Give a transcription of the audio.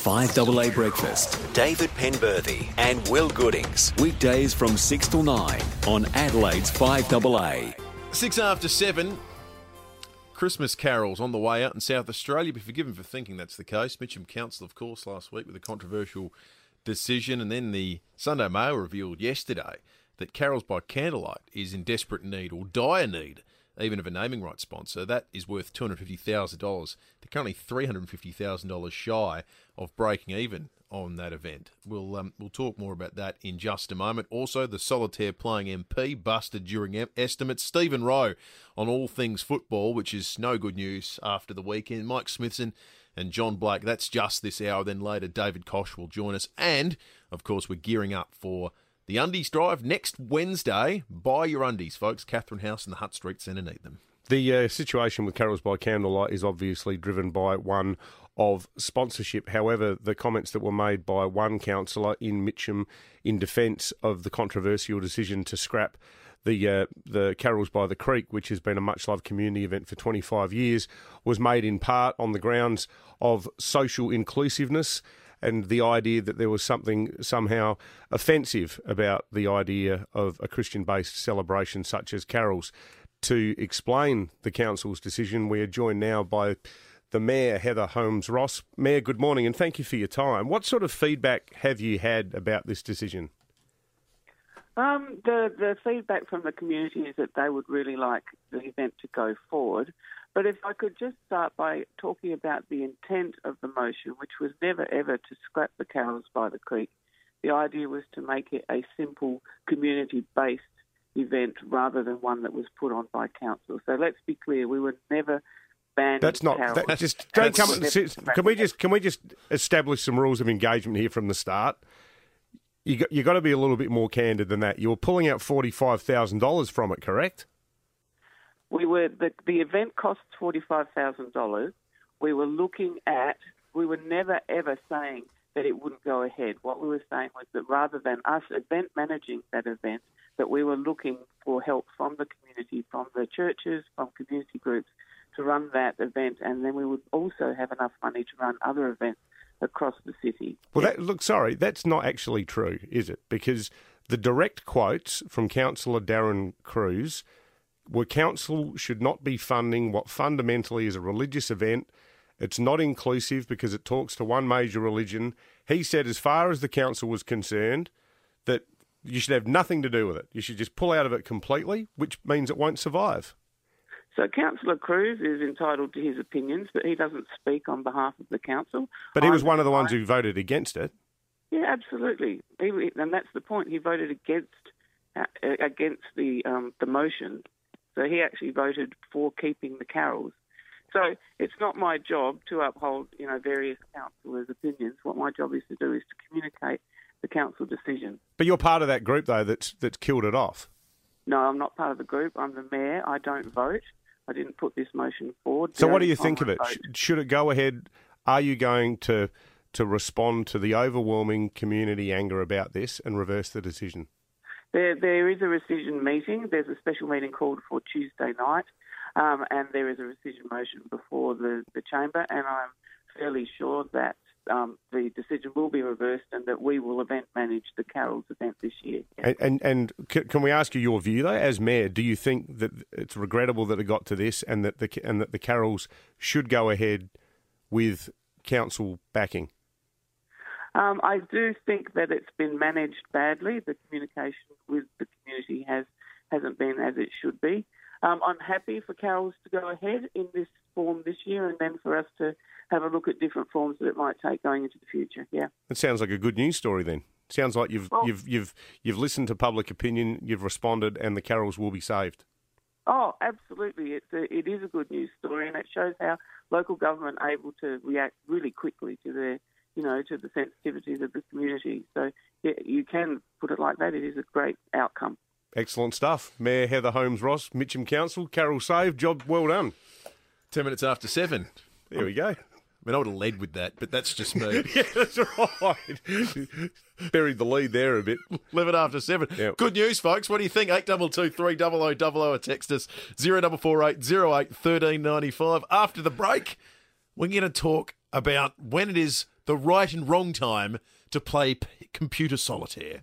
5AA Breakfast. David Penberthy and Will Goodings. Weekdays from 6 till 9 on Adelaide's 5AA. Six after seven. Christmas carols on the way out in South Australia. Be forgiven for thinking that's the case. Mitcham Council, of course, last week with a controversial decision, and then the Sunday Mail revealed yesterday that Carols by Candlelight is in desperate need or dire need even of a naming rights sponsor. That is worth $250,000. They're currently $350,000 shy of breaking even on that event. We'll um, we'll talk more about that in just a moment. Also, the solitaire playing MP busted during estimates. Stephen Rowe on all things football, which is no good news after the weekend. Mike Smithson and John Blake. That's just this hour. Then later, David Koch will join us, and of course, we're gearing up for the Undies Drive next Wednesday. Buy your undies, folks. Catherine House and the Hutt Street Centre need them. The uh, situation with Carols by Candlelight is obviously driven by one of sponsorship. However, the comments that were made by one councillor in Mitcham in defence of the controversial decision to scrap the uh, the Carols by the Creek, which has been a much loved community event for 25 years, was made in part on the grounds of social inclusiveness and the idea that there was something somehow offensive about the idea of a Christian based celebration such as carols. To explain the council's decision, we are joined now by the Mayor, Heather Holmes Ross. Mayor, good morning and thank you for your time. What sort of feedback have you had about this decision? Um, the the feedback from the community is that they would really like the event to go forward. But if I could just start by talking about the intent of the motion, which was never ever to scrap the cows by the creek. The idea was to make it a simple community based event rather than one that was put on by council. So let's be clear, we were never banning That's not carols. that, just don't come. That's- Can we just can we just establish some rules of engagement here from the start? You got, you got to be a little bit more candid than that. You were pulling out forty five thousand dollars from it, correct? We were the the event costs forty five thousand dollars. We were looking at. We were never ever saying that it wouldn't go ahead. What we were saying was that rather than us event managing that event, that we were looking for help from the community, from the churches, from community groups to run that event, and then we would also have enough money to run other events across the city. Well, that, look, sorry, that's not actually true, is it? Because the direct quotes from Councillor Darren Cruz were council should not be funding what fundamentally is a religious event. It's not inclusive because it talks to one major religion. He said, as far as the council was concerned, that you should have nothing to do with it. You should just pull out of it completely, which means it won't survive. So Councillor Cruz is entitled to his opinions, but he doesn't speak on behalf of the council. But he was one of the ones who voted against it. Yeah, absolutely. He, and that's the point. He voted against uh, against the um, the motion, so he actually voted for keeping the carols. So it's not my job to uphold, you know, various councillors' opinions. What my job is to do is to communicate the council decision. But you're part of that group, though, that's that's killed it off. No, I'm not part of the group. I'm the mayor. I don't vote. I didn't put this motion forward. So, what do you think of it? Sh- Should it go ahead? Are you going to to respond to the overwhelming community anger about this and reverse the decision? There, there is a rescission meeting. There's a special meeting called for Tuesday night, um, and there is a rescission motion before the, the chamber. And I'm fairly sure that um, the decision will be reversed and that we will event manage the Carols event this year. And and, and can we ask you your view though, as mayor? Do you think that it's regrettable that it got to this, and that the and that the carols should go ahead with council backing? Um, I do think that it's been managed badly. The communication with the community has hasn't been as it should be. Um, I'm happy for Carols to go ahead in this form this year, and then for us to have a look at different forms that it might take going into the future. Yeah. It sounds like a good news story. Then sounds like you've Well- you've you've you've listened to public opinion, you've responded, and the carols will be saved. Oh, absolutely. It's a, it is a good news story, and it shows how local government are able to react really quickly to their, you know, to the sensitivities of the community. So yeah, you can put it like that. It is a great outcome. Excellent stuff, Mayor Heather Holmes Ross, Mitcham Council, Carol Save, job well done. Ten minutes after seven. There we go. I mean, I would have led with that, but that's just me. Yeah, that's right. Buried the lead there a bit. 11 after 7. Yep. Good news, folks. What do you think? 822 300 00 or text us 0448 08 1395. After the break, we're going to talk about when it is the right and wrong time to play computer solitaire.